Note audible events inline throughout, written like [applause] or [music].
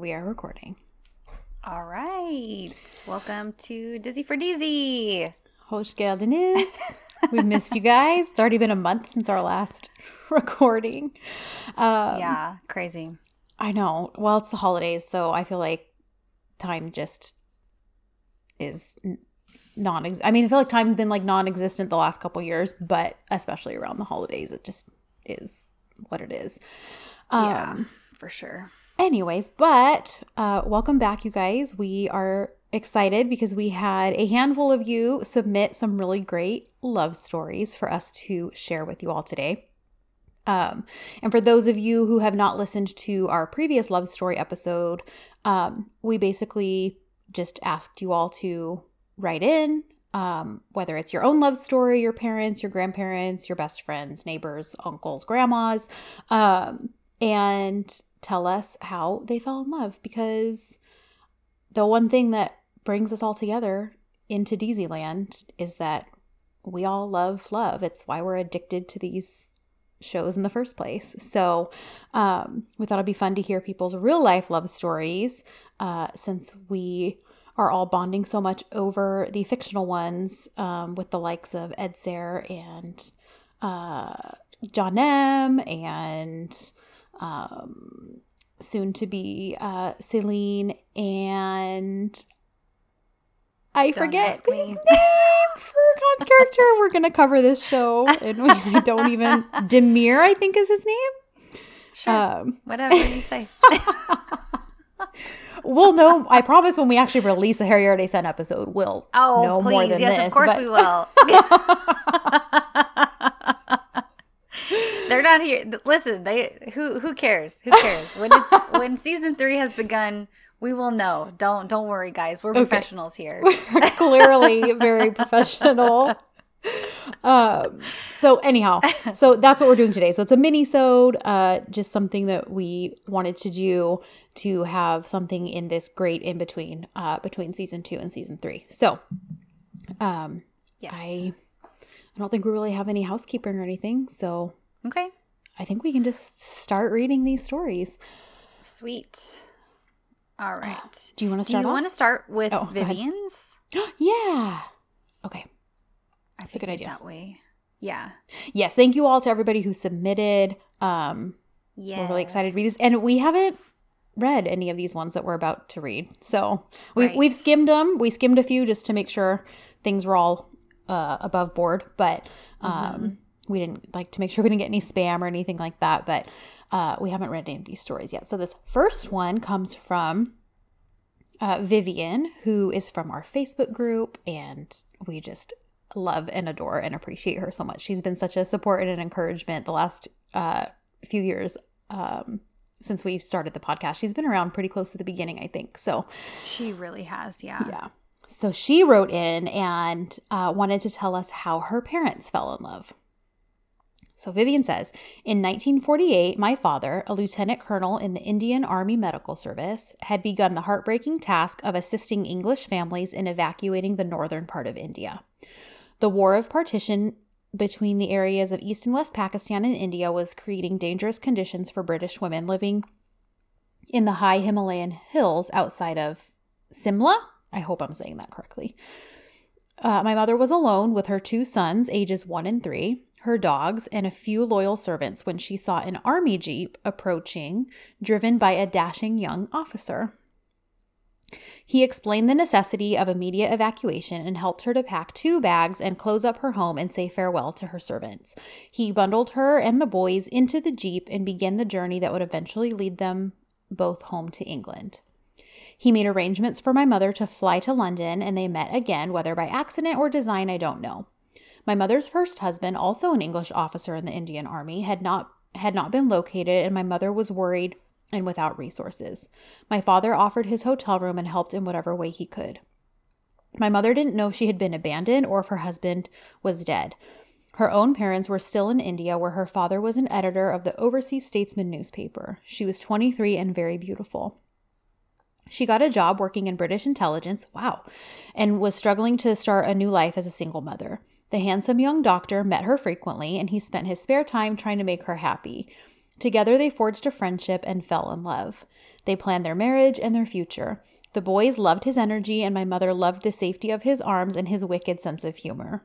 We are recording. All right. Welcome to Dizzy for Dizzy. Hoş geldiniz. we missed you guys. It's already been a month since our last [laughs] recording. Um, yeah, crazy. I know. Well, it's the holidays, so I feel like time just is non I mean, I feel like time's been like non existent the last couple years, but especially around the holidays, it just is what it is. Um, yeah, for sure. Anyways, but uh, welcome back, you guys. We are excited because we had a handful of you submit some really great love stories for us to share with you all today. Um, and for those of you who have not listened to our previous love story episode, um, we basically just asked you all to write in, um, whether it's your own love story, your parents, your grandparents, your best friends, neighbors, uncles, grandmas, um, and tell us how they fell in love because the one thing that brings us all together into Disneyland is that we all love love. It's why we're addicted to these shows in the first place. So um, we thought it'd be fun to hear people's real life love stories uh, since we are all bonding so much over the fictional ones um, with the likes of Ed Sayre and uh, John M. and um, soon to be uh, Celine and I Don't forget his name for Khan's character. [laughs] We're gonna cover this show, and we [laughs] don't even Demir. I think is his name. Sure, um, whatever you [laughs] say. we'll know. I promise when we actually release the Harry Already Sent episode, we'll oh, know please. more than yes, this. Of course, but... we will. They're not here. Listen, they who who cares? Who cares? When it's [laughs] when season three has begun, we will know. Don't don't worry, guys. We're okay. professionals here. [laughs] We're clearly very professional. [laughs] Um. So anyhow, so that's what we're doing today. So it's a mini sode, uh, just something that we wanted to do to have something in this great in between, uh, between season two and season three. So, um, yes. I I don't think we really have any housekeeping or anything. So Okay. I think we can just start reading these stories. Sweet. All right. Do you want to start? Do you want to start with oh, Vivian's? [gasps] yeah. Okay. That's a good idea. That way. Yeah. Yes. Thank you all to everybody who submitted. Um, yeah. We're really excited to read these, and we haven't read any of these ones that we're about to read. So we, right. we've skimmed them. We skimmed a few just to make sure things were all uh, above board, but um, mm-hmm we didn't like to make sure we didn't get any spam or anything like that, but uh, we haven't read any of these stories yet. So this first one comes from uh, Vivian, who is from our Facebook group, and we just love and adore and appreciate her so much. She's been such a support and an encouragement the last uh, few years um, since we started the podcast. She's been around pretty close to the beginning, I think. So she really has, yeah. Yeah. So she wrote in and uh, wanted to tell us how her parents fell in love. So Vivian says In 1948, my father, a lieutenant colonel in the Indian Army Medical Service, had begun the heartbreaking task of assisting English families in evacuating the northern part of India. The war of partition between the areas of East and West Pakistan and India was creating dangerous conditions for British women living in the high Himalayan hills outside of Simla. I hope I'm saying that correctly. Uh, my mother was alone with her two sons, ages one and three her dogs, and a few loyal servants when she saw an army jeep approaching, driven by a dashing young officer. He explained the necessity of immediate evacuation and helped her to pack two bags and close up her home and say farewell to her servants. He bundled her and the boys into the jeep and began the journey that would eventually lead them both home to England. He made arrangements for my mother to fly to London, and they met again, whether by accident or design, I don't know. My mother's first husband, also an English officer in the Indian Army, had not had not been located and my mother was worried and without resources. My father offered his hotel room and helped in whatever way he could. My mother didn't know if she had been abandoned or if her husband was dead. Her own parents were still in India, where her father was an editor of the Overseas Statesman newspaper. She was 23 and very beautiful. She got a job working in British intelligence, wow, and was struggling to start a new life as a single mother. The handsome young doctor met her frequently, and he spent his spare time trying to make her happy. Together, they forged a friendship and fell in love. They planned their marriage and their future. The boys loved his energy, and my mother loved the safety of his arms and his wicked sense of humor.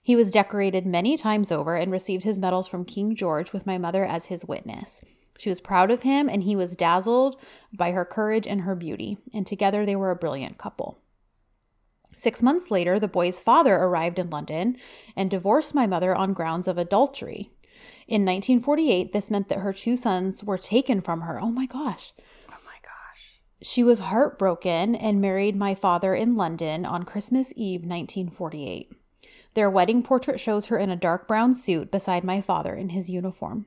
He was decorated many times over and received his medals from King George with my mother as his witness. She was proud of him, and he was dazzled by her courage and her beauty, and together they were a brilliant couple. Six months later, the boy's father arrived in London and divorced my mother on grounds of adultery. In 1948, this meant that her two sons were taken from her. Oh my gosh. Oh my gosh. She was heartbroken and married my father in London on Christmas Eve, 1948. Their wedding portrait shows her in a dark brown suit beside my father in his uniform.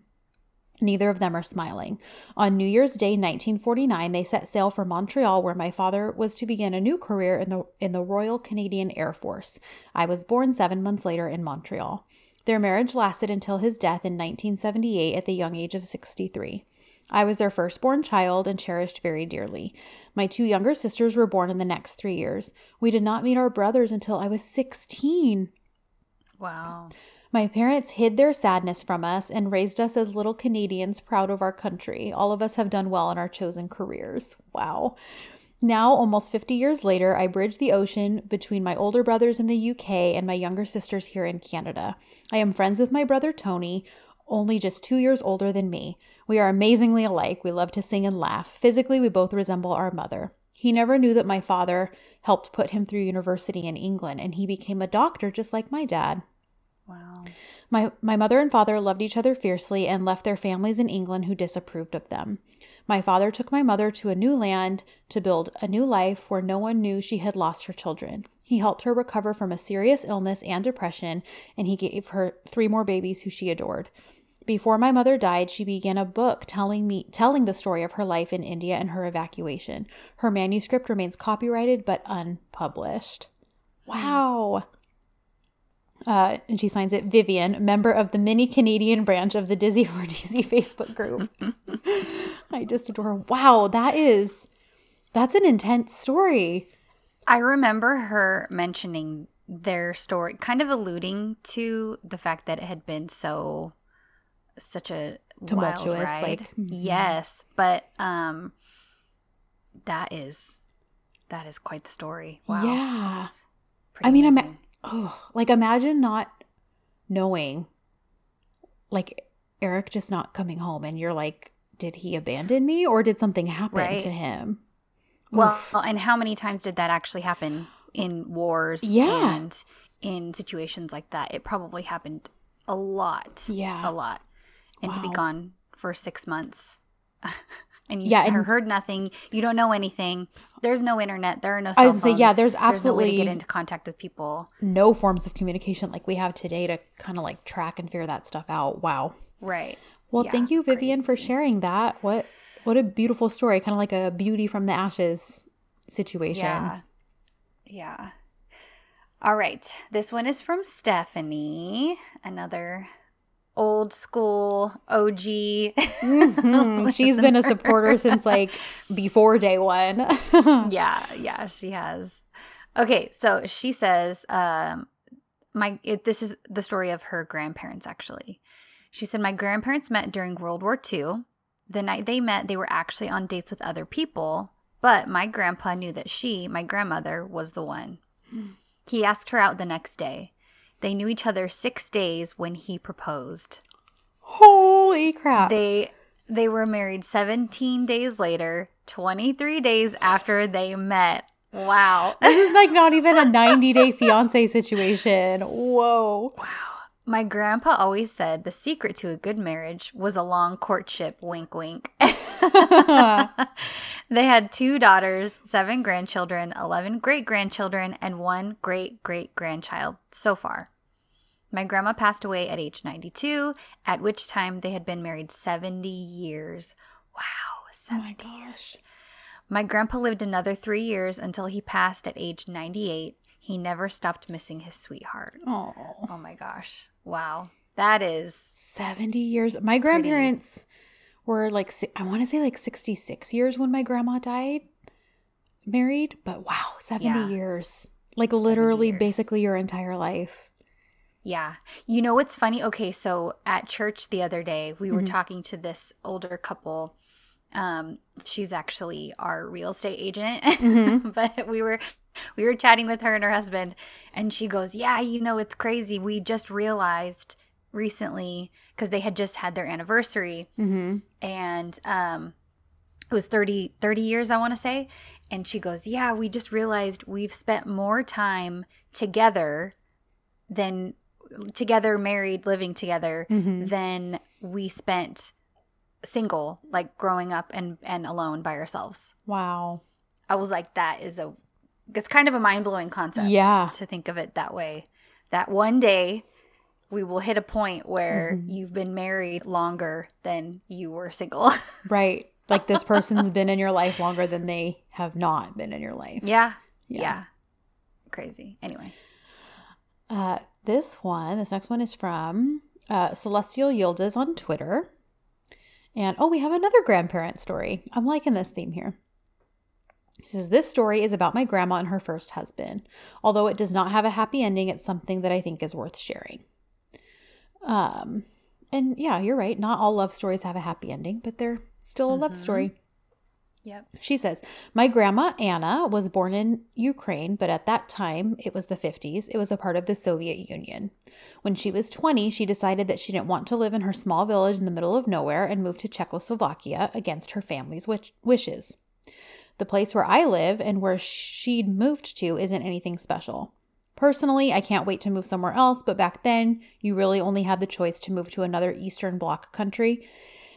Neither of them are smiling. On New Year's Day 1949, they set sail for Montreal where my father was to begin a new career in the in the Royal Canadian Air Force. I was born 7 months later in Montreal. Their marriage lasted until his death in 1978 at the young age of 63. I was their firstborn child and cherished very dearly. My two younger sisters were born in the next 3 years. We did not meet our brothers until I was 16. Wow. My parents hid their sadness from us and raised us as little Canadians proud of our country. All of us have done well in our chosen careers. Wow. Now, almost 50 years later, I bridge the ocean between my older brothers in the UK and my younger sisters here in Canada. I am friends with my brother Tony, only just two years older than me. We are amazingly alike. We love to sing and laugh. Physically, we both resemble our mother. He never knew that my father helped put him through university in England, and he became a doctor just like my dad. Wow. My, my mother and father loved each other fiercely and left their families in England who disapproved of them. My father took my mother to a new land to build a new life where no one knew she had lost her children. He helped her recover from a serious illness and depression, and he gave her three more babies who she adored. Before my mother died, she began a book telling me telling the story of her life in India and her evacuation. Her manuscript remains copyrighted but unpublished. Wow. Uh, and she signs it Vivian, member of the mini Canadian branch of the Dizzy [laughs] Dizzy Facebook group. [laughs] I just adore. Wow, that is that's an intense story. I remember her mentioning their story, kind of alluding to the fact that it had been so such a Tumultuous, like, mhm. yes, but um, that is that is quite the story. Wow. Yeah. I mean, amazing. Oh, like imagine not knowing, like Eric just not coming home, and you're like, did he abandon me or did something happen Right. to him? Well, Oof. and how many times did that actually happen in wars Yeah. and in situations like that? It probably happened a lot. Yeah. A lot. And to be gone for six months. [laughs] and you yeah, and- heard nothing. You don't know anything. There's no internet. There are no I was say, yeah, there's no way to absolutely- get into contact with people. no forms of communication like we have today to kind of like track and figure that stuff out. Wow. Right. Well, Yeah, thank you, Vivian, for sharing that. What what a beautiful story, kind of like a beauty from the ashes situation. Yeah. Yeah. All right. This one is from Stephanie, another old school OG. Mhm. [laughs] She's been a supporter since like before day one. [laughs] yeah, yeah, she has. Okay, so she says, um, my it, this is the story of her grandparents actually. She said my grandparents met during World War II. The night they met, they were actually on dates with other people, but my grandpa knew that she, my grandmother, was the one. He asked her out the next day. They knew each other 6 days when he proposed. Holy crap. They they were married 17 days later, 23 days after they met. Wow. this is like not even a [laughs] 90 day fiance situation. Whoa. My grandpa always said the secret to a good marriage was a long courtship, wink wink. [laughs] they had two daughters, seven grandchildren, 11 great grandchildren, and one great great grandchild so far. My grandma passed away at age 92, at which time they had been married 70 years. Wow, Oh 70 my gosh. My grandpa lived another three years until he passed at age 98. He never stopped missing his sweetheart. Oh. Oh my gosh. Wow. That is 70 years. My grandparents were like I want to say like 66 years when my grandma died, married, but wow, 70 Yeah. years. Like literally, years. basically your entire life. Yeah. You know what's funny? Okay, so at church the other day, we were Mhm. talking to this older couple. Um, she's actually our real estate agent. [laughs] Mhm. but we were we were chatting with her and her husband and she goes, "Yeah, you know it's crazy. We just realized recently cuz they had just had their anniversary Mm-hmm. and um it was 30 30 years I want to say and she goes, "Yeah, we just realized we've spent more time together than together married living together Mm-hmm. than we spent single like growing up and and alone by ourselves." Wow. I was like that is a it's kind of a mind-blowing concept Yeah. to think of it that way. That one day we will hit a point where Mhm. you've been married longer than you were single. [laughs] Right. Like this person's been in your life longer than they have not been in your life. yeah. Yeah. Crazy. Anyway. Uh, this one, this next one is from uh, Celestial Yildiz on Twitter. And oh, we have another grandparent story. I'm liking this theme here. He says, This story is about my grandma and her first husband. Although it does not have a happy ending, it's something that I think is worth sharing. Um, and yeah, you're right. Not all love stories have a happy ending, but they're still a love Mhm. story. Yep. She says, My grandma, Anna, was born in Ukraine, but at that time, it was the 50s, it was a part of the Soviet Union. When she was 20, she decided that she didn't want to live in her small village in the middle of nowhere and moved to Czechoslovakia against her family's wish- wishes. The place where I live and where she'd moved to isn't anything special. Personally, I can't wait to move somewhere else, but back then, you really only had the choice to move to another Eastern Bloc country,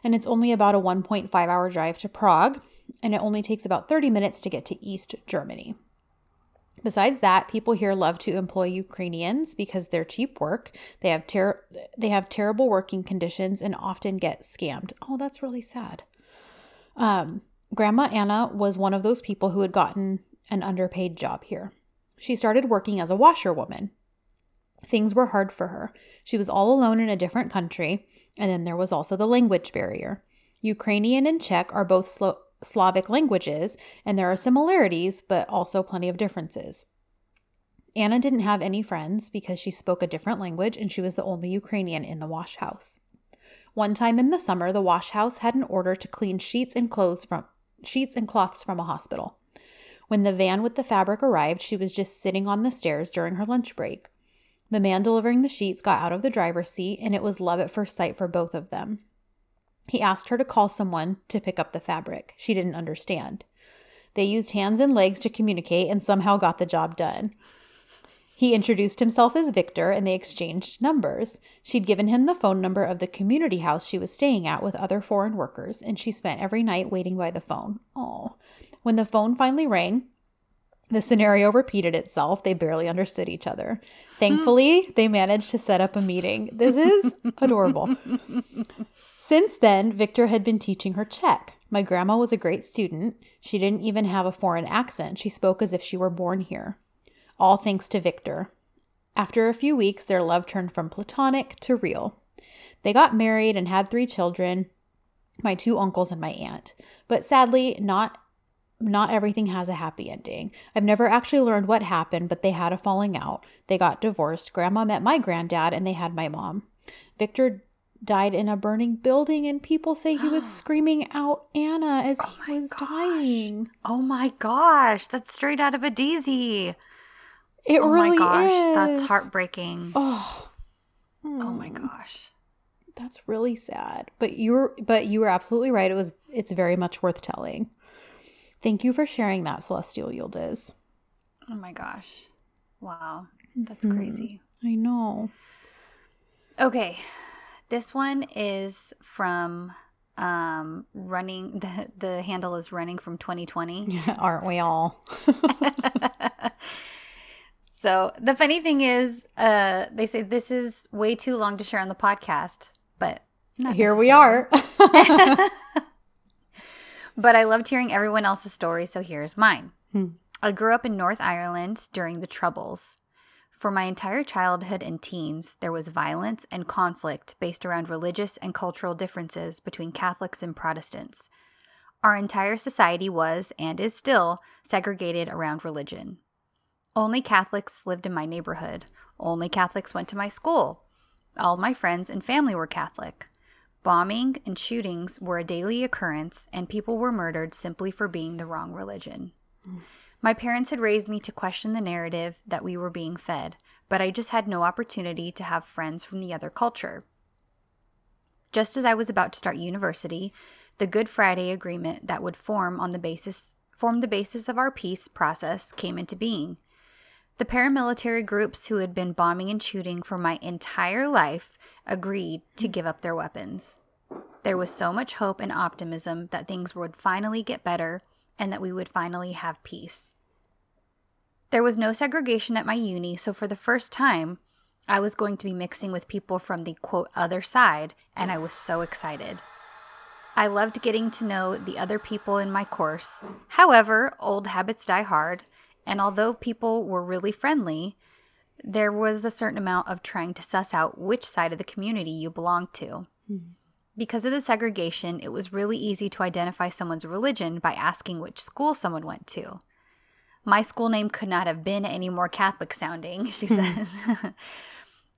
and it's only about a 1.5 hour drive to Prague, and it only takes about 30 minutes to get to East Germany. Besides that, people here love to employ Ukrainians because they're cheap work. They have ter- they have terrible working conditions and often get scammed. Oh, that's really sad. Um, Grandma Anna was one of those people who had gotten an underpaid job here. She started working as a washerwoman. Things were hard for her. She was all alone in a different country, and then there was also the language barrier. Ukrainian and Czech are both Slo- Slavic languages, and there are similarities, but also plenty of differences. Anna didn't have any friends because she spoke a different language and she was the only Ukrainian in the wash house. One time in the summer, the wash house had an order to clean sheets and clothes from sheets and cloths from a hospital. When the van with the fabric arrived, she was just sitting on the stairs during her lunch break. The man delivering the sheets got out of the driver's seat, and it was love at first sight for both of them. He asked her to call someone to pick up the fabric. She didn't understand. They used hands and legs to communicate and somehow got the job done. He introduced himself as Victor and they exchanged numbers. She'd given him the phone number of the community house she was staying at with other foreign workers, and she spent every night waiting by the phone. Oh. When the phone finally rang, the scenario repeated itself. They barely understood each other. Thankfully, they managed to set up a meeting. This is [laughs] adorable. Since then, Victor had been teaching her Czech. My grandma was a great student. She didn't even have a foreign accent. She spoke as if she were born here. All thanks to Victor. After a few weeks, their love turned from platonic to real. They got married and had three children my two uncles and my aunt. But sadly, not not everything has a happy ending. I've never actually learned what happened, but they had a falling out. They got divorced. Grandma met my granddad and they had my mom. Victor died in a burning building and people say he was [gasps] screaming out Anna as Oh he was gosh. dying. Oh my gosh, that's straight out of a dizi. It oh really my gosh, is. that's heartbreaking. Oh. Oh my Mm, gosh. That's really sad. But you were but you were absolutely right. It was it's very much worth telling. Thank you for sharing that, Celestial Yildiz. Oh my gosh. Wow. That's Mhm. crazy. I know. Okay. This one is from um running [laughs] the the handle is running from 2020. [laughs] Aren't we all? [laughs] so the funny thing is uh they say this is way too long to share on the podcast, but Here we are. [laughs] but I loved hearing everyone else's story, so here's mine. Hmm. I grew up in North Ireland during the Troubles. For my entire childhood and teens, there was violence and conflict based around religious and cultural differences between Catholics and Protestants. Our entire society was, and is still, segregated around religion. Only Catholics lived in my neighborhood. Only Catholics went to my school. All my friends and family were Catholic. Bombing and shootings were a daily occurrence, and people were murdered simply for being the wrong religion. Mm. My parents had raised me to question the narrative that we were being fed, but I just had no opportunity to have friends from the other culture. Just as I was about to start university, the Good Friday Agreement that would form on the basis form the basis of our peace process came into being. The paramilitary groups who had been bombing and shooting for my entire life agreed to give up their weapons. There was so much hope and optimism that things would finally get better and that we would finally have peace. There was no segregation at my uni, so for the first time, I was going to be mixing with people from the quote other side, and I was so excited. I loved getting to know the other people in my course. However, old habits die hard, and although people were really friendly, there was a certain amount of trying to suss out which side of the community you belonged to. Hmm. Because of the segregation, it was really easy to identify someone's religion by asking which school someone went to. My school name could not have been any more Catholic sounding, [laughs] she hmm. says. [laughs]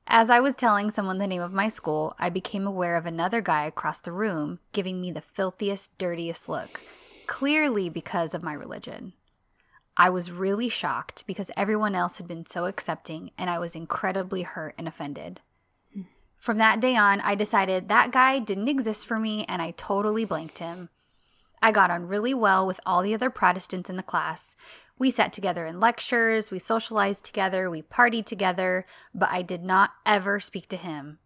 As I was telling someone the name of my school, I became aware of another guy across the room giving me the filthiest, dirtiest look, clearly because of my religion. I was really shocked because everyone else had been so accepting, and I was incredibly hurt and offended. From that day on, I decided that guy didn't exist for me, and I totally blanked him. I got on really well with all the other Protestants in the class. We sat together in lectures, we socialized together, we partied together, but I did not ever speak to him.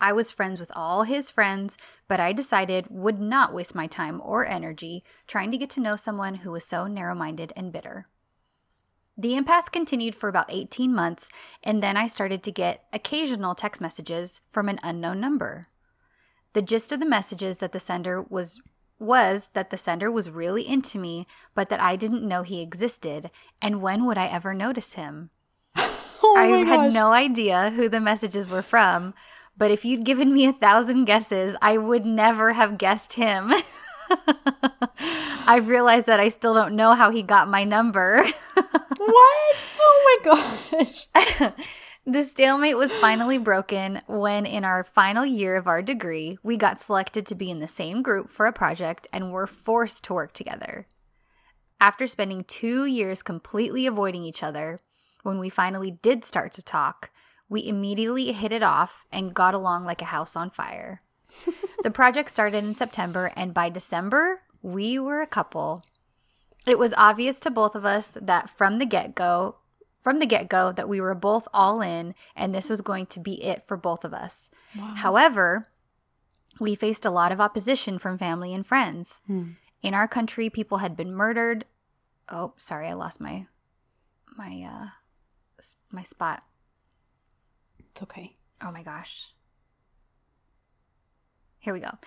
I was friends with all his friends, but I decided would not waste my time or energy trying to get to know someone who was so narrow minded and bitter. The impasse continued for about 18 months, and then I started to get occasional text messages from an unknown number. The gist of the messages that the sender was was that the sender was really into me, but that I didn't know he existed, and when would I ever notice him? [laughs] Oh I had gosh. no idea who the messages were from, but if you'd given me a thousand guesses, I would never have guessed him. [laughs] I've realized that I still don't know how he got my number. [laughs] What? Oh my gosh. [laughs] the stalemate was finally broken when, in our final year of our degree, we got selected to be in the same group for a project and were forced to work together. After spending two years completely avoiding each other, when we finally did start to talk, we immediately hit it off and got along like a house on fire. the project started in September, and by December, we were a couple. It was obvious to both of us that from the get-go, from the get-go that we were both all in and this was going to be it for both of us. Wow. However, we faced a lot of opposition from family and friends. Hmm. In our country, people had been murdered. Oh, sorry, I lost my my uh my spot. It's okay. Oh my gosh. Here we go.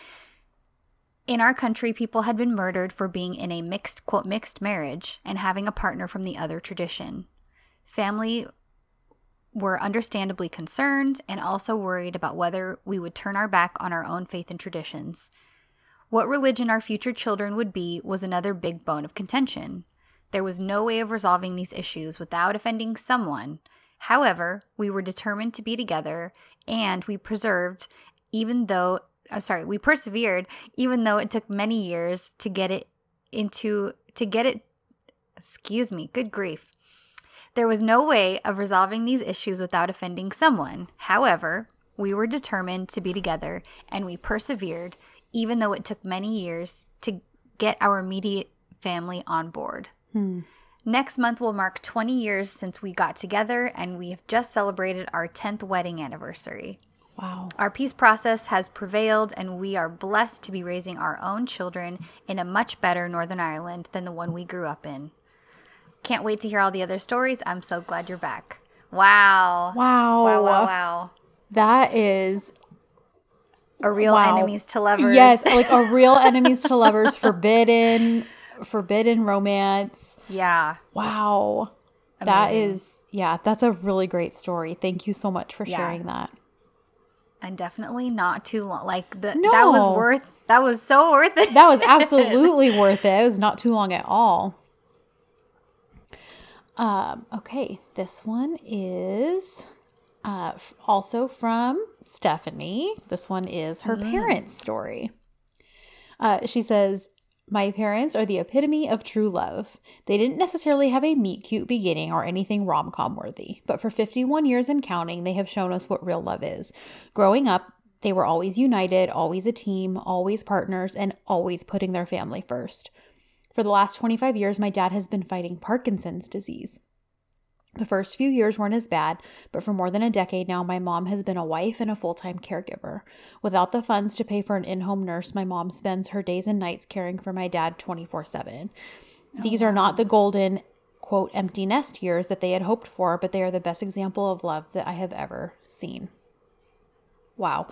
In our country, people had been murdered for being in a mixed, quote, mixed marriage and having a partner from the other tradition. Family were understandably concerned and also worried about whether we would turn our back on our own faith and traditions. What religion our future children would be was another big bone of contention. There was no way of resolving these issues without offending someone. However, we were determined to be together and we preserved, even though, I'm sorry, we persevered, even though it took many years to get it into, to get it, excuse me, good grief. There was no way of resolving these issues without offending someone. However, we were determined to be together and we persevered, even though it took many years to get our immediate family on board. Hmm. Next month will mark 20 years since we got together, and we have just celebrated our 10th wedding anniversary. Wow. Our peace process has prevailed, and we are blessed to be raising our own children in a much better Northern Ireland than the one we grew up in. Can't wait to hear all the other stories. I'm so glad you're back. Wow. Wow. Wow, wow, wow. That is A real Wow. enemies to lovers. yes, like a real [laughs] enemies to lovers forbidden forbidden romance. yeah. Wow. That Amazing. is yeah, that's a really great story. Thank you so much for Yeah. sharing that. And definitely not too long. Like, the, that was worth, that was so worth it. That was absolutely [laughs] worth it. It was not too long at all. Um, okay, this one is Uh, f- also from Stephanie. This one is her Mm. parents' story. Uh, she says, My parents are the epitome of true love. They didn't necessarily have a meet cute beginning or anything rom com worthy, but for 51 years and counting, they have shown us what real love is. Growing up, they were always united, always a team, always partners, and always putting their family first. For the last 25 years, my dad has been fighting Parkinson's disease. The first few years weren't as bad, but for more than a decade now, my mom has been a wife and a full time caregiver. Without the funds to pay for an in home nurse, my mom spends her days and nights caring for my dad 24 7. These are not the golden, quote, empty nest years that they had hoped for, but they are the best example of love that I have ever seen. Wow.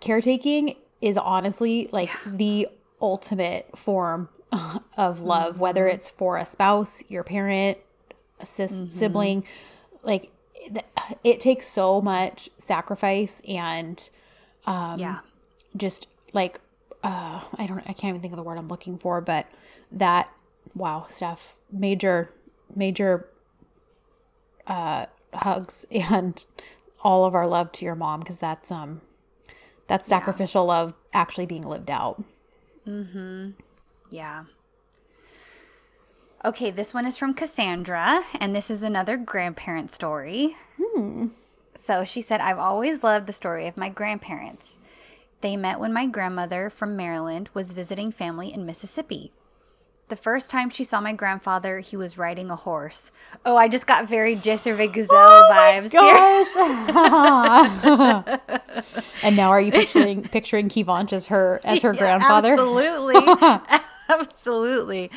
Caretaking is honestly like the ultimate form [laughs] of love, whether mm-hmm. it's for a spouse, your parent, sis- sibling. Like it, it takes so much sacrifice and um, yeah. just like uh, I don't I can't even think of the word I'm looking for, but that wow, Steph, major major uh, hugs [laughs] and all of our love to your mom because that's um that's sacrificial love actually being lived out. Mhm. Yeah. Okay, this one is from Cassandra, and this is another grandparent story. Hmm. So she said, I've always loved the story of my grandparents. They met when my grandmother from Maryland was visiting family in Mississippi. The first time she saw my grandfather, he was riding a horse. Oh, I just got very Jesser Gazelle oh vibes here. [laughs] and now are you picturing picturing Kıvanç as her as her grandfather? Absolutely. [laughs] [laughs] Absolutely.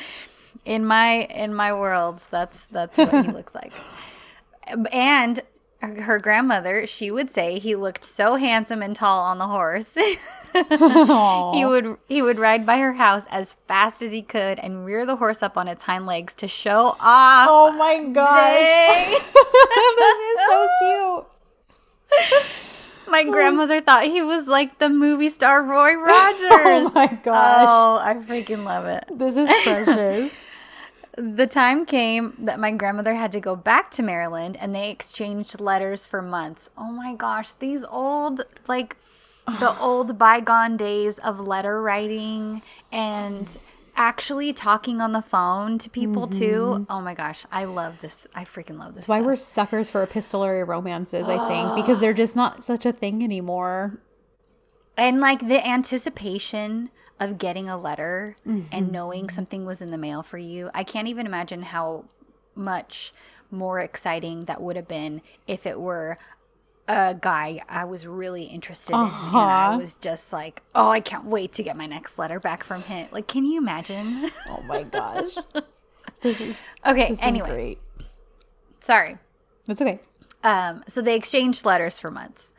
In my in my worlds, that's that's what he [laughs] looks like. And her her grandmother, she would say he looked so handsome and tall on the horse. [laughs] he would he would ride by her house as fast as he could and rear the horse up on its hind legs to show off. Oh my gosh. [laughs] This is so cute. My grandmother thought he was like the movie star Roy oh Rogers. Oh my gosh. Oh, I freaking love it. This is precious. The time came that my grandmother had to go back to Maryland and they exchanged letters for months. Oh my gosh, these old, like, the [sighs] old bygone days of letter writing and actually talking on the phone to people too. Mm-hmm. Oh my gosh, I love this. I freaking love this. That's why stuff. we're suckers for epistolary romances, I think, [gasps] because they're just not such a thing anymore. And like the anticipation of getting a letter and knowing something was in the mail for you, I can't even imagine how much more exciting that would have been if it were a guy I was really interested in. And I Uh-huh. was just like, oh, I can't wait to get my next letter back from him. Like, can you imagine? [laughs] Oh my gosh. [laughs] this is okay, this anyway, is great. sorry. That's okay. Um, so they exchanged letters for months.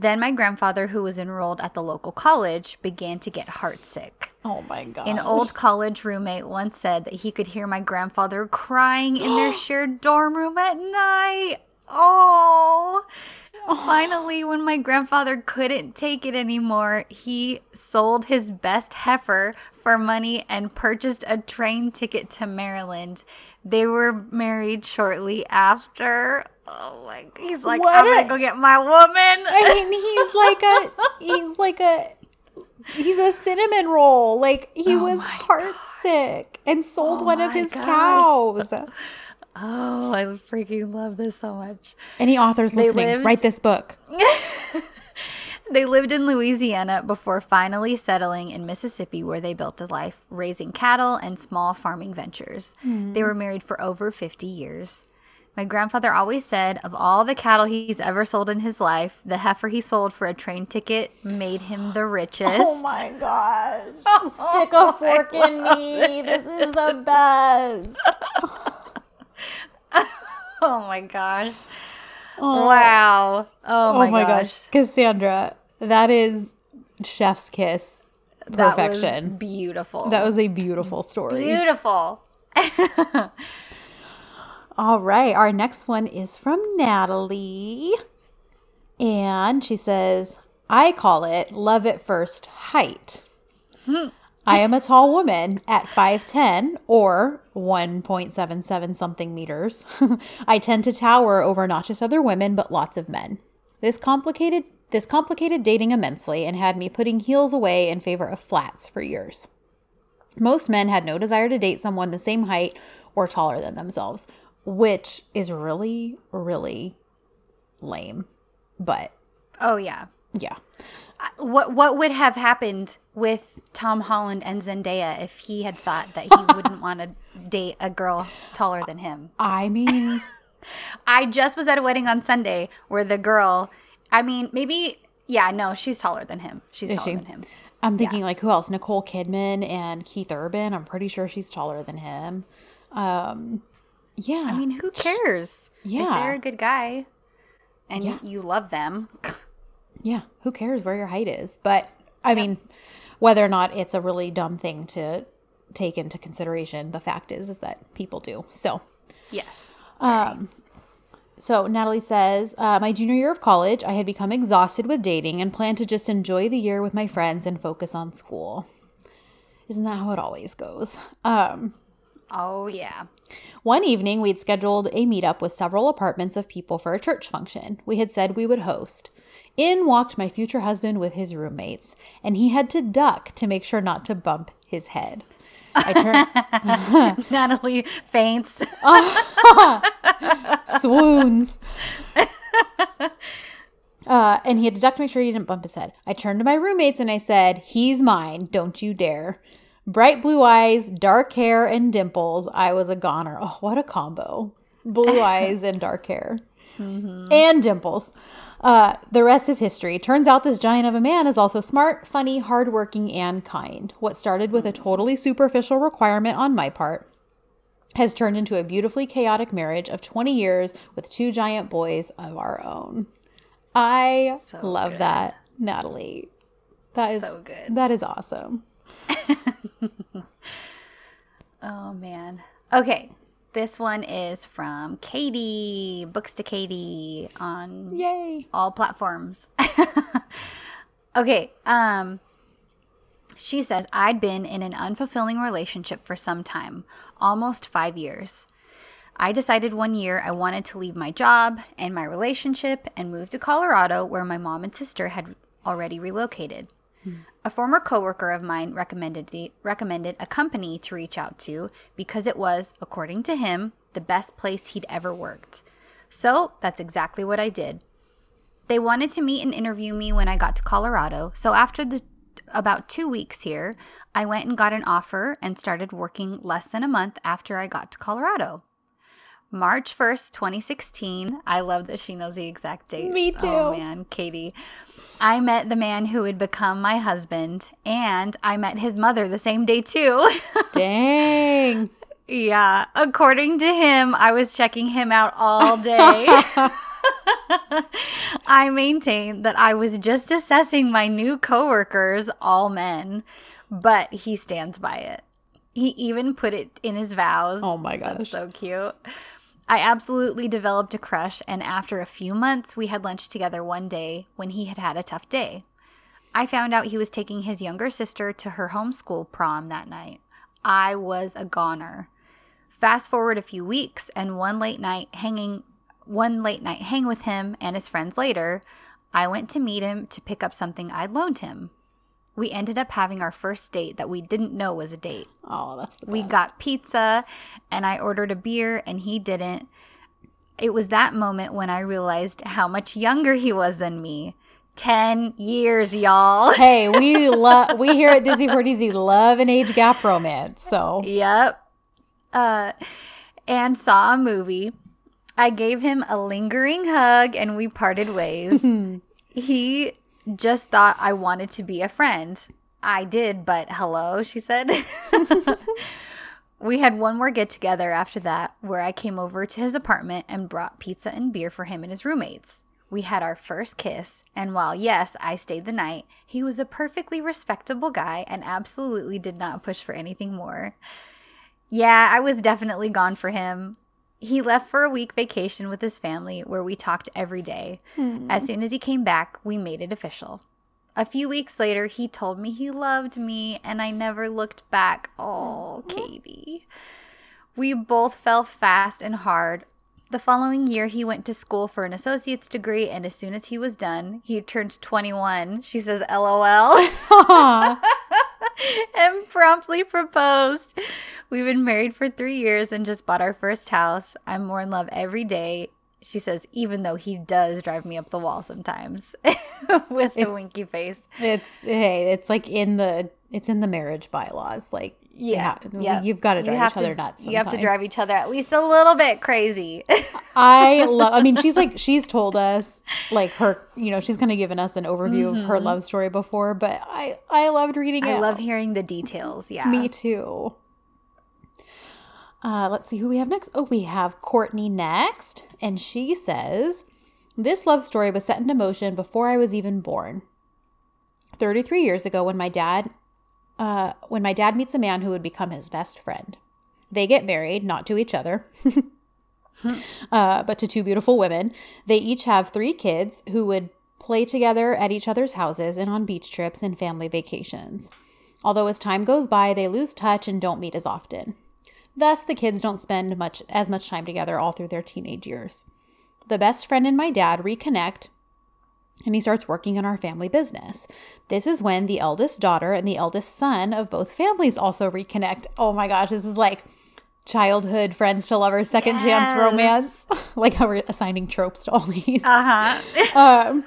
Then my grandfather, who was enrolled at the local college, began to get heartsick. Oh my god. An old college roommate once said that he could hear my grandfather crying in their [gasps] shared dorm room at night. Oh. oh. Finally, when my grandfather couldn't take it anymore, he sold his best heifer for money and purchased a train ticket to Maryland. They were married shortly after. Oh my! He's like, What I'm a- gonna go get my woman. I mean, he's like a [laughs] he's like a he's a cinnamon roll. Like he Oh was heartsick and sold Oh one of his gosh. cows. [laughs] oh, I freaking love this so much. Any authors They listening, lived- write this book. [laughs] They lived in Louisiana before finally settling in Mississippi, where they built a life raising cattle and small farming ventures. They hmm. were married for over 50 years. My grandfather always said of all the cattle he's ever sold in his life, the heifer he sold for a train ticket made him the [laughs] oh richest. Oh my gosh. [laughs] Oh Stick a fork in me. This is the best. [laughs] Oh my gosh. Oh, Wow. Oh, Oh my, my gosh. gosh. Cassandra, that is chef's kiss That was perfection. beautiful. That was a beautiful story. beautiful. All right. Our next one is from Natalie. And she says, I call it love at first height. I am a tall woman at 5'10 or 1.77 something meters. [laughs] I tend to tower over not just other women, but lots of men. This complicated this complicated dating immensely and had me putting heels away in favor of flats for years. Most men had no desire to date someone the same height or taller than themselves, which is really, really lame. But Oh yeah. yeah. What what would have happened with Tom Holland and Zendaya if he had thought that he [laughs] wouldn't want to date a girl taller than him? I mean, [laughs] I just was at a wedding on Sunday where the girl, I mean, maybe yeah, no, she's taller than him. She's Is taller she? than him. I'm thinking like who else? Nicole Kidman and Keith Urban. I'm pretty sure she's taller than him. Um, yeah. I mean, who cares? If they're a good guy and Yeah. you love them. Yeah, who cares where your height is? But I mean, whether or not it's a really dumb thing to take into consideration, the fact is is that people do. So, Yes. so Natalie says, uh, my junior year of college, I had become exhausted with dating and planned to just enjoy the year with my friends and focus on school. Isn't that how it always goes? Um, Oh yeah. One evening, we'd scheduled a meetup with several apartments of people for a church function. We had said we would host. In walked my future husband with his roommates, and he had to duck to make sure not to bump his head. I turned [laughs] Natalie faints. [laughs] swoons. [laughs] Uh, and he had to duck to make sure he didn't bump his head. I turned to my roommates and I said, He's mine, don't you dare. Bright blue eyes, dark hair, and dimples. I was a goner. Oh, what a combo. Blue [laughs] eyes and dark hair. And dimples. Uh, the rest is history. Turns out this giant of a man is also smart, funny, hardworking, and kind. What started with a totally superficial requirement on my part has turned into a beautifully chaotic marriage of 20 years with two giant boys of our own. I So love good. that, Natalie. That is So good. That is awesome. [laughs] [laughs] Oh man. Okay. This one is from Katie, Books to Katie on Yay. all platforms. [laughs] okay, um she says I'd been in an unfulfilling relationship for some time, almost 5 years. I decided one year I wanted to leave my job and my relationship and move to Colorado where my mom and sister had already relocated. A former coworker of mine recommended recommended a company to reach out to because it was, according to him, the best place he'd ever worked. So, that's exactly what I did. They wanted to meet and interview me when I got to Colorado. So after the about 2 weeks here, I went and got an offer and started working less than a month after I got to Colorado. March 1st, 2016. I love that she knows the exact date. Me too. Oh too. man, Katie. I met the man who would become my husband, and I met his mother the same day too. [laughs] Dang. yeah, according to him, I was checking him out all day. [laughs] I maintain that I was just assessing my new coworkers, all men, but he stands by it. He even put it in his vows. Oh my That's so cute. I absolutely developed a crush, and after a few months, we had lunch together one day when he had had a tough day. I found out he was taking his younger sister to her homeschool prom that night. I was a goner. Fast forward a few weeks, and one late night hanging, one late night hang with him and his friends later, I went to meet him to pick up something I'd loaned him. We ended up having our first date that we didn't know was a date. Oh, that's the best. We got pizza and I ordered a beer and he didn't. It was that moment when I realized how much younger he was than me. 10 years, y'all. [laughs] Hey, we love we here at Disney for DZ love an age gap romance. So yep. Uh and saw a movie. I gave him a lingering hug and we parted ways. [laughs] he just thought I wanted to be a friend. I did, but hello, she said. [laughs] we had one more get together after that where I came over to his apartment and brought pizza and beer for him and his roommates. We had our first kiss, and while yes, I stayed the night, he was a perfectly respectable guy and absolutely did not push for anything more. Yeah, I was definitely gone for him. He left for a week vacation with his family where we talked every day. Hmm. As soon as he came back, we made it official. A few weeks later, he told me he loved me and I never looked back. Oh, Katie. We both fell fast and hard. The following year, he went to school for an associate's degree, and as soon as he was done, he turned 21. She says, LOL. [laughs] [laughs] and promptly proposed. We've been married for three years and just bought our first house. I'm more in love every day. She says, even though he does drive me up the wall sometimes [laughs] with a winky face. It's hey, it's like in the it's in the marriage bylaws. Like yeah, yeah, you've got to drive each to, other nuts. Sometimes. You have to drive each other at least a little bit crazy. [laughs] I love. I mean, she's like she's told us like her. You know, she's kind of given us an overview mm-hmm. of her mm-hmm. love story before, but I I loved reading it. I love hearing the details. Yeah, me too. Uh, let's see who we have next. Oh, we have Courtney next, and she says, "This love story was set into motion before I was even born." 33 years ago, when my dad uh, when my dad meets a man who would become his best friend. They get married, not to each other, [laughs] uh, but to two beautiful women. They each have three kids who would play together at each other's houses and on beach trips and family vacations. Although as time goes by, they lose touch and don't meet as often. Thus, the kids don't spend much as much time together all through their teenage years. The best friend and my dad reconnect and he starts working in our family business. This is when the eldest daughter and the eldest son of both families also reconnect. Oh my gosh, this is like childhood friends to lovers, second yes. chance romance. [laughs] like how we're assigning tropes to all these. Uh-huh. [laughs] um,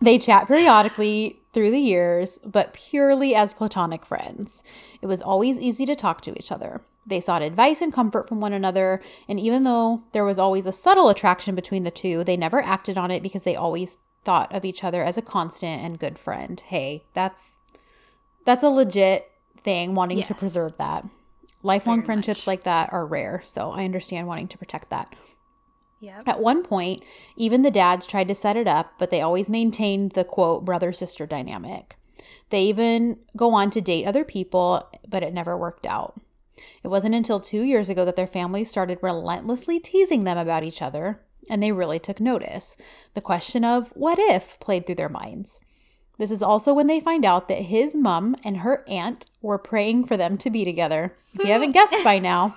they chat periodically through the years, but purely as platonic friends. It was always easy to talk to each other. They sought advice and comfort from one another, and even though there was always a subtle attraction between the two, they never acted on it because they always thought of each other as a constant and good friend. Hey, that's that's a legit thing wanting yes. to preserve that. Lifelong Very friendships much. like that are rare, so I understand wanting to protect that. Yeah. At one point, even the dads tried to set it up, but they always maintained the quote brother sister dynamic. They even go on to date other people, but it never worked out. It wasn't until two years ago that their families started relentlessly teasing them about each other, and they really took notice. The question of what if played through their minds. This is also when they find out that his mom and her aunt were praying for them to be together. If you haven't guessed by now,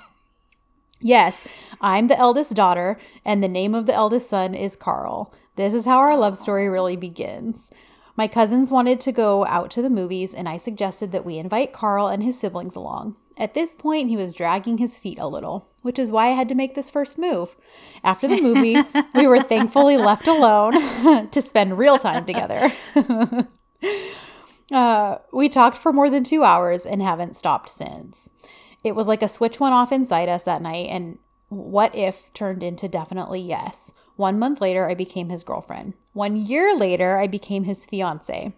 [laughs] yes, I'm the eldest daughter, and the name of the eldest son is Carl. This is how our love story really begins. My cousins wanted to go out to the movies, and I suggested that we invite Carl and his siblings along. At this point, he was dragging his feet a little, which is why I had to make this first move. After the movie, we were thankfully left alone [laughs] to spend real time together. [laughs] uh, we talked for more than two hours and haven't stopped since. It was like a switch went off inside us that night, and what if turned into definitely yes. One month later, I became his girlfriend. One year later, I became his fiance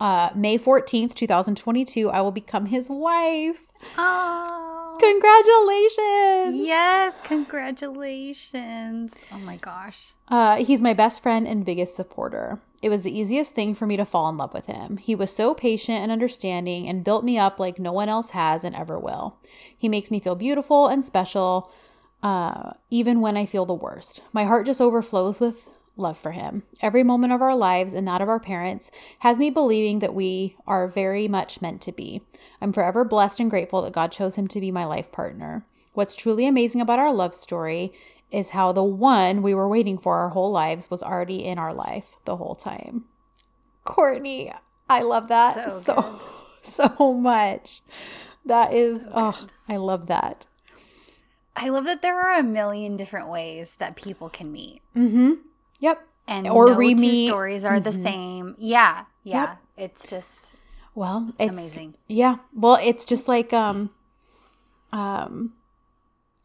uh, May 14th, 2022, I will become his wife. Oh. Congratulations. Yes, congratulations. Oh my gosh. Uh, he's my best friend and biggest supporter. It was the easiest thing for me to fall in love with him. He was so patient and understanding and built me up like no one else has and ever will. He makes me feel beautiful and special, uh, even when I feel the worst. My heart just overflows with love for him. Every moment of our lives and that of our parents has me believing that we are very much meant to be. I'm forever blessed and grateful that God chose him to be my life partner. What's truly amazing about our love story is how the one we were waiting for our whole lives was already in our life the whole time. Courtney, I love that so so, [laughs] so much. That is so oh, I love that. I love that there are a million different ways that people can meet. Mhm. Yep. And or no re-meet. two stories are mm-hmm. the same. Yeah. Yeah. Yep. It's just well, it's amazing. Yeah. Well, it's just like um um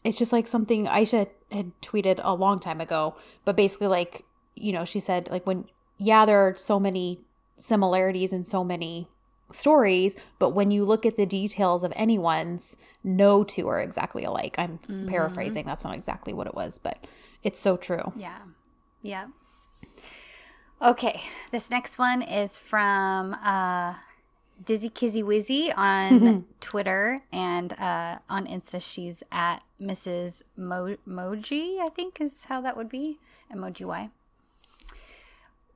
it's just like something Aisha had tweeted a long time ago, but basically like, you know, she said like when yeah, there are so many similarities and so many stories, but when you look at the details of anyone's, no two are exactly alike. I'm mm-hmm. paraphrasing. That's not exactly what it was, but it's so true. Yeah. Yeah. Okay, this next one is from uh, Dizzy Kizzy Wizzy on [laughs] Twitter and uh, on Insta. She's at Mrs. Mo- Moji, I think is how that would be. Emoji Y.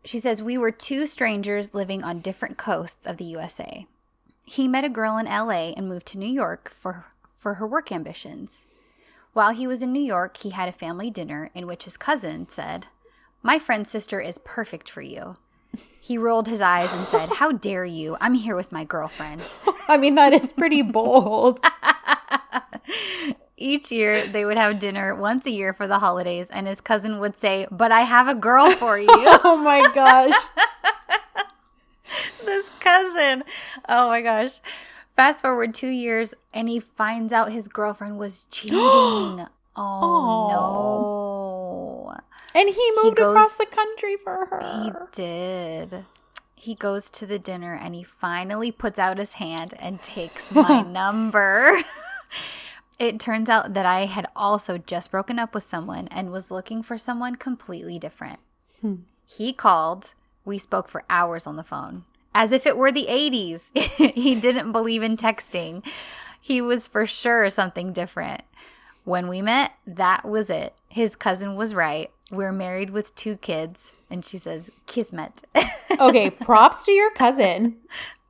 she says, We were two strangers living on different coasts of the USA. He met a girl in LA and moved to New York for, for her work ambitions. While he was in New York, he had a family dinner in which his cousin said, My friend's sister is perfect for you. He rolled his eyes and said, How dare you? I'm here with my girlfriend. [laughs] I mean, that is pretty bold. [laughs] Each year, they would have dinner once a year for the holidays, and his cousin would say, But I have a girl for [laughs] you. oh my gosh. this cousin. Oh my gosh. Fast forward two years, and he finds out his girlfriend was [gasps] cheating. oh no. And he moved goes- across the country for her. He did. He goes to the dinner and he finally puts out his hand and takes [laughs] my number. [laughs] it turns out that I had also just broken up with someone and was looking for someone completely different. Hmm. He called. We spoke for hours on the phone, as if it were the 80s. [laughs] he didn't believe in texting. He was for sure something different. When we met, that was it. His cousin was right. We're married with two kids. And she says, Kismet. [laughs] okay, props to your cousin.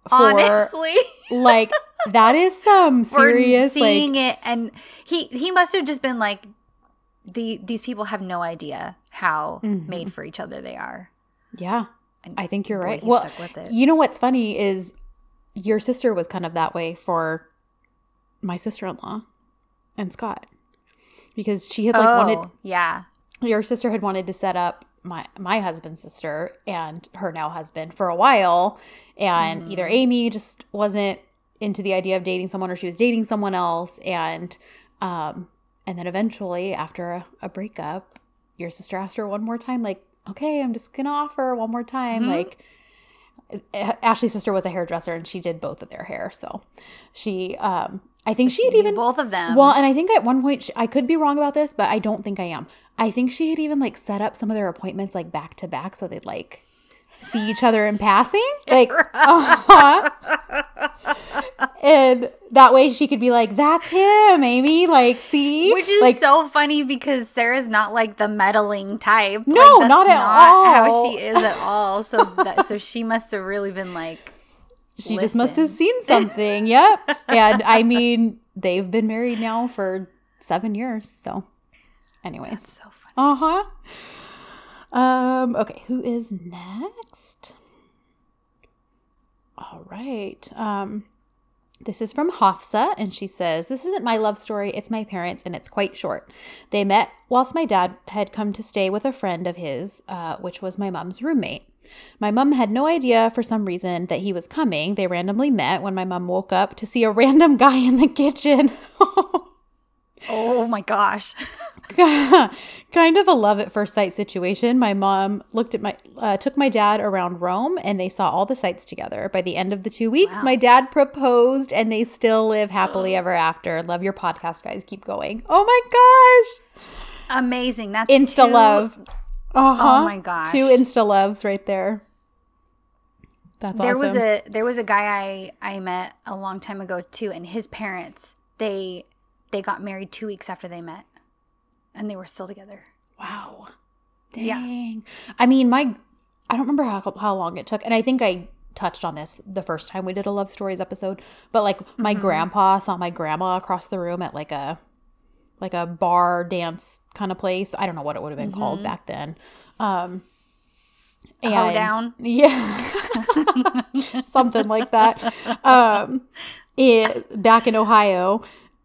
For Honestly, [laughs] like that is some for serious seeing like it. And he, he must have just been like, the, these people have no idea how Mhm. made for each other they are. yeah. And I think you're boy, right. Well, stuck with it. you know what's funny is your sister was kind of that way for my sister-in-law and Scott. Because she had like oh, wanted yeah. Your sister had wanted to set up my my husband's sister and her now husband for a while and either Amy just wasn't into the idea of dating someone or she was dating someone else and um and then eventually after a, a breakup your sister asked her one more time like okay i'm just gonna offer one more time Mhm. like ashley's sister was a hairdresser and she did both of their hair so she um i think she had even both of them. well, and I think at one point she, I could be wrong about this, but I don't think I am. I think she had even like set up some of their appointments like back to back so they'd like see each other in passing, [laughs] like, uh-huh. and that way she could be like, "That's him, Amy." Like, see, Which is like, so funny because Sarah's not like the meddling type. No, Like, not at How all. she is at all. So that so she must have really been like. she just must have seen something. yep, and I mean, they've been married now for seven years. So, anyways, So funny. Uh huh. Um, okay, who is next? All right. Um, this is from Hafsa, and she says, This isn't my love story, it's my parents, and it's quite short. They met whilst my dad had come to stay with a friend of his, uh, which was my mom's roommate. My mom had no idea for some reason that he was coming. They randomly met when my mom woke up to see a [laughs] random guy in the kitchen. [laughs] Oh my gosh. [laughs] [laughs] kind of a love at first sight situation. My mom looked at my uh, took my dad around Rome and they saw all the sights together. By the end of the 2 weeks, Wow. my dad proposed and they still live happily [gasps] ever after. Love your podcast guys. Keep going. Oh my gosh. Amazing. That's Insta two- love. Uh-huh. Oh my gosh. Two Insta loves right there. That's There awesome. was a there was a guy I I met a long time ago too, and his parents they they got married two weeks after they met, and they were still together. Wow. Yeah. Dang. I mean, my I don't remember how how long it took, and I think I touched on this the first time we did a love stories episode. But like my Mhm. grandpa saw my grandma across the room at like a like a bar dance kind of place. I don't know what it would have been called Mhm. back then. Um A hoedown? [laughs] Yeah. [laughs] Something like that. Um it, back in Ohio.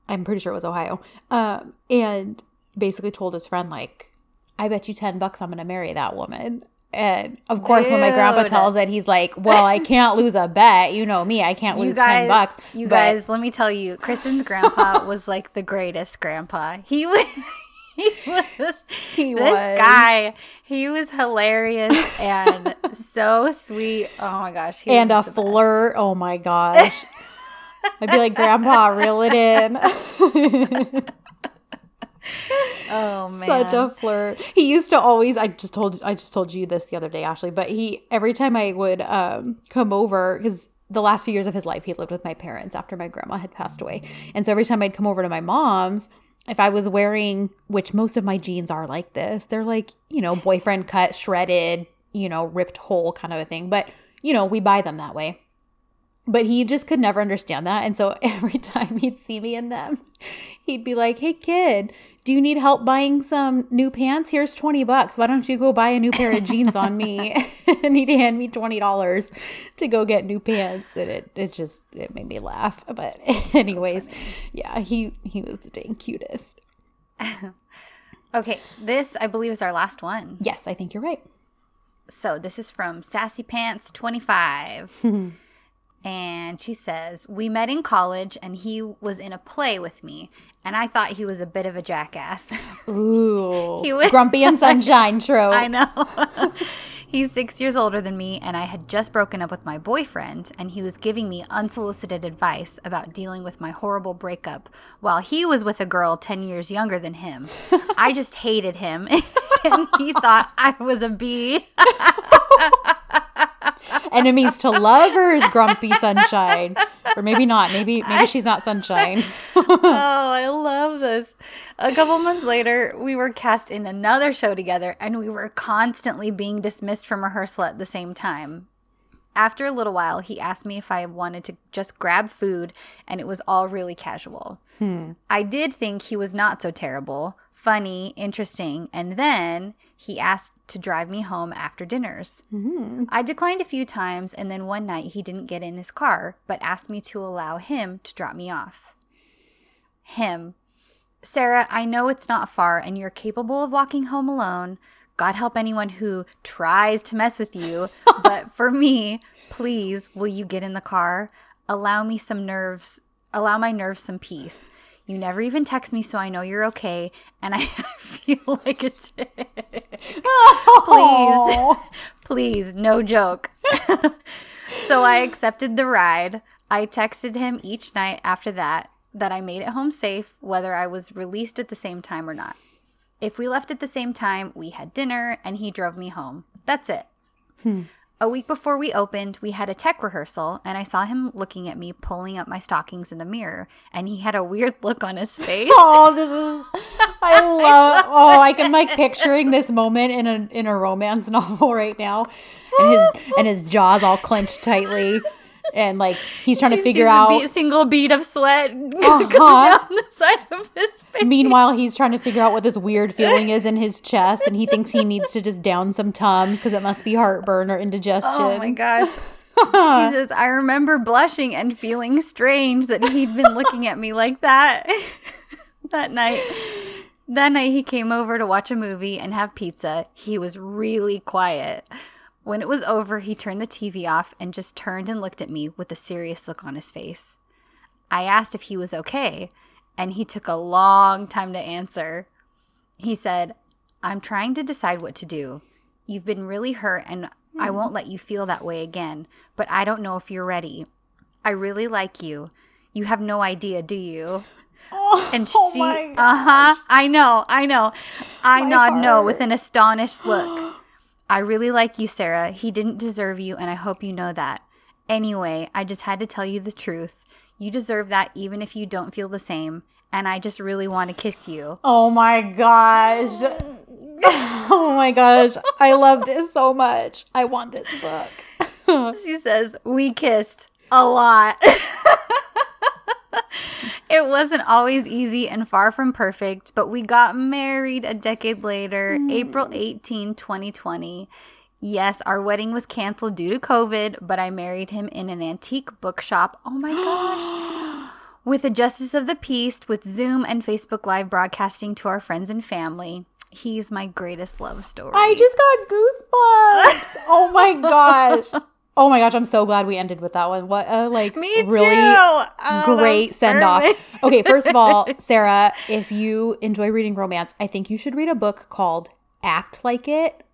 I'm pretty sure it was Ohio. Um and basically told his friend like I bet you 10 bucks I'm going to marry that woman. And of course, when my grandpa tells it, he's like, "Well, I can't lose a bet. You know me. I can't You lose guys, ten bucks." you But guys, let me tell you, Kristen's grandpa [laughs] was like the greatest grandpa. He was. [laughs] He was he this was guy. He was hilarious and so sweet. Oh my gosh, he was and a the best. flirt. Oh my gosh! [laughs] I'd be like, "Grandpa, reel it in." Oh man, Such a flirt. He used to always. I just told. I just told you this the other day, Ashley. But he every time I would um, come over because the last few years of his life he lived with my parents after my grandma had passed away, and so every time I'd come over to my mom's. If I was wearing, which most of my jeans are like this, they're like, you know, boyfriend cut, shredded, you know, ripped whole kind of a thing. But, you know, we buy them that way. But he just could never understand that. And so [laughs] every time he'd see me in them, he'd be like, Hey kid, do you need help buying some new pants? Here's 20 bucks. Why don't you go buy a new pair of jeans on me? [laughs] and he'd hand me $20 to go get new pants. And it, it just, it made me laugh. But [laughs] anyways, yeah, he, he was the dang cutest. [laughs] Okay, this I believe is our last one. Yes, I think you're right. So this is from Sassy Pants 25. And she says, We met in college and he was in a play with me. And I thought he was a bit of a jackass. [laughs] Ooh. He was- Grumpy and Sunshine [laughs] trope. I know. [laughs] He's six years older than me, and I had just broken up with my boyfriend, and he was giving me unsolicited advice about dealing with my horrible breakup while he was with a girl 10 years younger than him. I just hated him, and he thought I was a bee. Enemies to lovers, Grumpy Sunshine. Or maybe not. Maybe maybe she's not Sunshine. [laughs] oh, I love this. A couple months later, we were cast in another show together, and we were constantly being dismissed from rehearsal at the same time. After a little while, he asked me if I wanted to just grab food, and it was all really casual. Hmm. I did think he was not so terrible, funny, interesting, and then he asked to drive me home after dinners. Mm-hmm. I declined a few times, and then one night he didn't get in his car, but asked me to allow him to drop me off. Him. Sarah, I know it's not far and you're capable of walking home alone. God help anyone who tries to mess with you. [laughs] but for me, please, will you get in the car? Allow me some nerves, allow my nerves some peace. You never even text me, so I know you're okay, and I [laughs] feel like a dick. Please. [laughs] Please, no joke. [laughs] so I accepted the ride. I texted him each night after that that I made it home safe, whether I was released at the same time or not. If we left at the same time, we had dinner and he drove me home. That's it. Hmm. A week before we opened, we had a tech rehearsal, and I saw him looking at me pulling up my stockings in the mirror, and he had a weird look on his face. [laughs] Oh, this is I [laughs] love oh, I can like picturing this moment in a in a romance [laughs] novel right now. And his and his jaws all clenched tightly. And like he's trying to figure a out beat- single bead of sweat [laughs] Uh-huh. down the side of his face. Meanwhile, he's trying to figure out what this weird feeling is in his chest, and he thinks he needs to just down some Tums because it must be heartburn or indigestion. Oh my gosh. [laughs] Jesus, I remember blushing and feeling strange that he'd been looking at me like that [laughs] that night. That night he came over to watch a movie and have pizza. He was really quiet. When it was over, he turned the TV off and just turned and looked at me with a serious look on his face. I asked if he was okay, and he took a long time to answer. He said, I'm trying to decide what to do. You've been really hurt, and I won't let you feel that way again, but I don't know if you're ready. I really like you. You have no idea, do you? Oh, And oh she, my uh huh, I know, I know. I My nod no with an astonished look. [gasps] I really like you, Sarah. He didn't deserve you, and I hope you know that. Anyway, I just had to tell you the truth. You deserve that even if you don't feel the same, and I just really want to kiss you. Oh my gosh. [laughs] Oh my gosh. I love this so much. I want this book. [laughs] She says, We kissed a lot. [laughs] [laughs] it wasn't always easy and far from perfect, but we got married a decade later, April hmm. 18, 2020. Yes, our wedding was canceled due to COVID, but I married him in an antique bookshop. Oh my gosh. [gasps] With a justice of the peace, with Zoom and Facebook Live broadcasting to our friends and family. He's my greatest love story. I just got goosebumps. Oh my gosh. [laughs] Oh my gosh, I'm so glad we ended with that one. What a like Me really. Oh, great send off. Okay, first of all, [laughs] Sarah, if you enjoy reading romance, I think you should read a book called Act Like It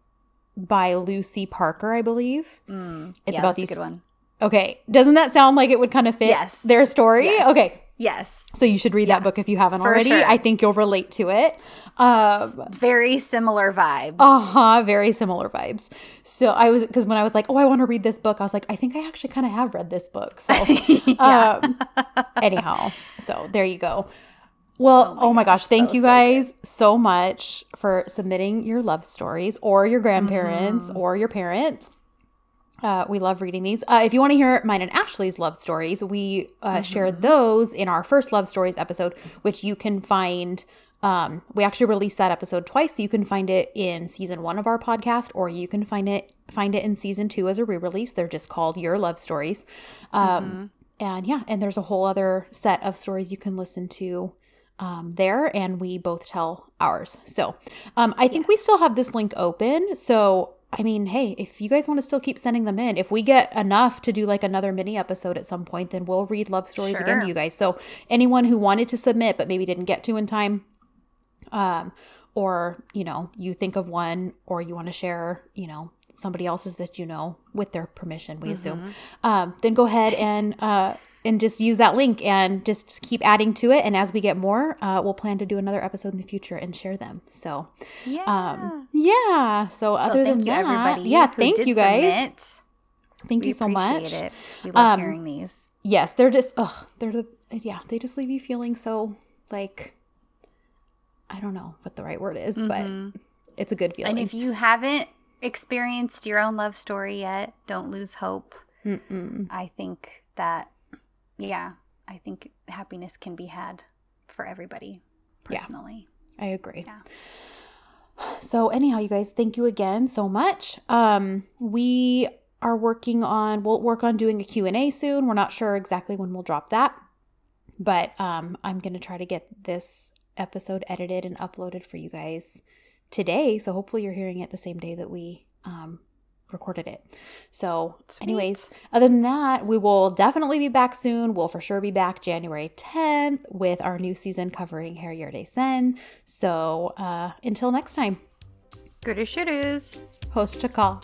by Lucy Parker, I believe. Mm, It's yeah, about that's a these good one. Okay, doesn't that sound like it would kind of fit Yes. their story? Yes. Okay. Yes. So you should read that book if you haven't for already. sure. I think you'll relate to it. Um Very similar vibes. uh-huh, very similar vibes. So I was because when I was like, oh, I want to read this book, I was like, I think I actually kind of have read this book. So [laughs] um, anyhow, so there you go. Well, Oh oh my my, gosh, gosh, thank you was so guys so much for submitting your love stories or your grandparents Mhm. or your parents. Uh, we love reading these. Uh, if you want to hear mine and Ashley's love stories, we uh, shared those in our first love stories episode, which you can find. Um, we actually released that episode twice, so you can find it in season one of our podcast, or you can find it find it in season two as a re-release. They're just called Your Love Stories. Um, And yeah, and there's a whole other set of stories you can listen to um, there, and we both tell ours. So um, I think we still have this link open. So I mean, hey, if you guys want to still keep sending them in, if we get enough to do like another mini episode at some point, then we'll read love stories again to you guys. So anyone who wanted to submit but maybe didn't get to in time, um, or you know, you think of one, or you want to share, you know, somebody else's that you know with their permission, we assume, um, then go ahead and uh, and just use that link and just keep adding to it. And as we get more, uh, we'll plan to do another episode in the future and share them. So Yeah. um, yeah. So so other than that, everybody. yeah, thank you guys. submit. Thank We you so much. It. We love Um, hearing these. Yes, they're just oh, they're the yeah, they just leave you feeling so like I don't know what the right word is, Mhm. but it's a good feeling. And if you haven't experienced your own love story yet, don't lose hope. Mm-mm. I think that, yeah, I think happiness can be had for everybody Yeah. personally. I agree. Yeah. So anyhow, you guys, thank you again so much. Um, we are working on we'll work on doing a Q&A soon. We're not sure exactly when we'll drop that. But um, I'm going to try to get this episode edited and uploaded for you guys today. So hopefully you're hearing it the same day that we um, recorded it. So, Sweet. anyways, other than that, we will definitely be back soon. We'll for sure be back January 10th with our new season covering Her Yerde Sen. So, uh, until next time, Good as shooters. host to call.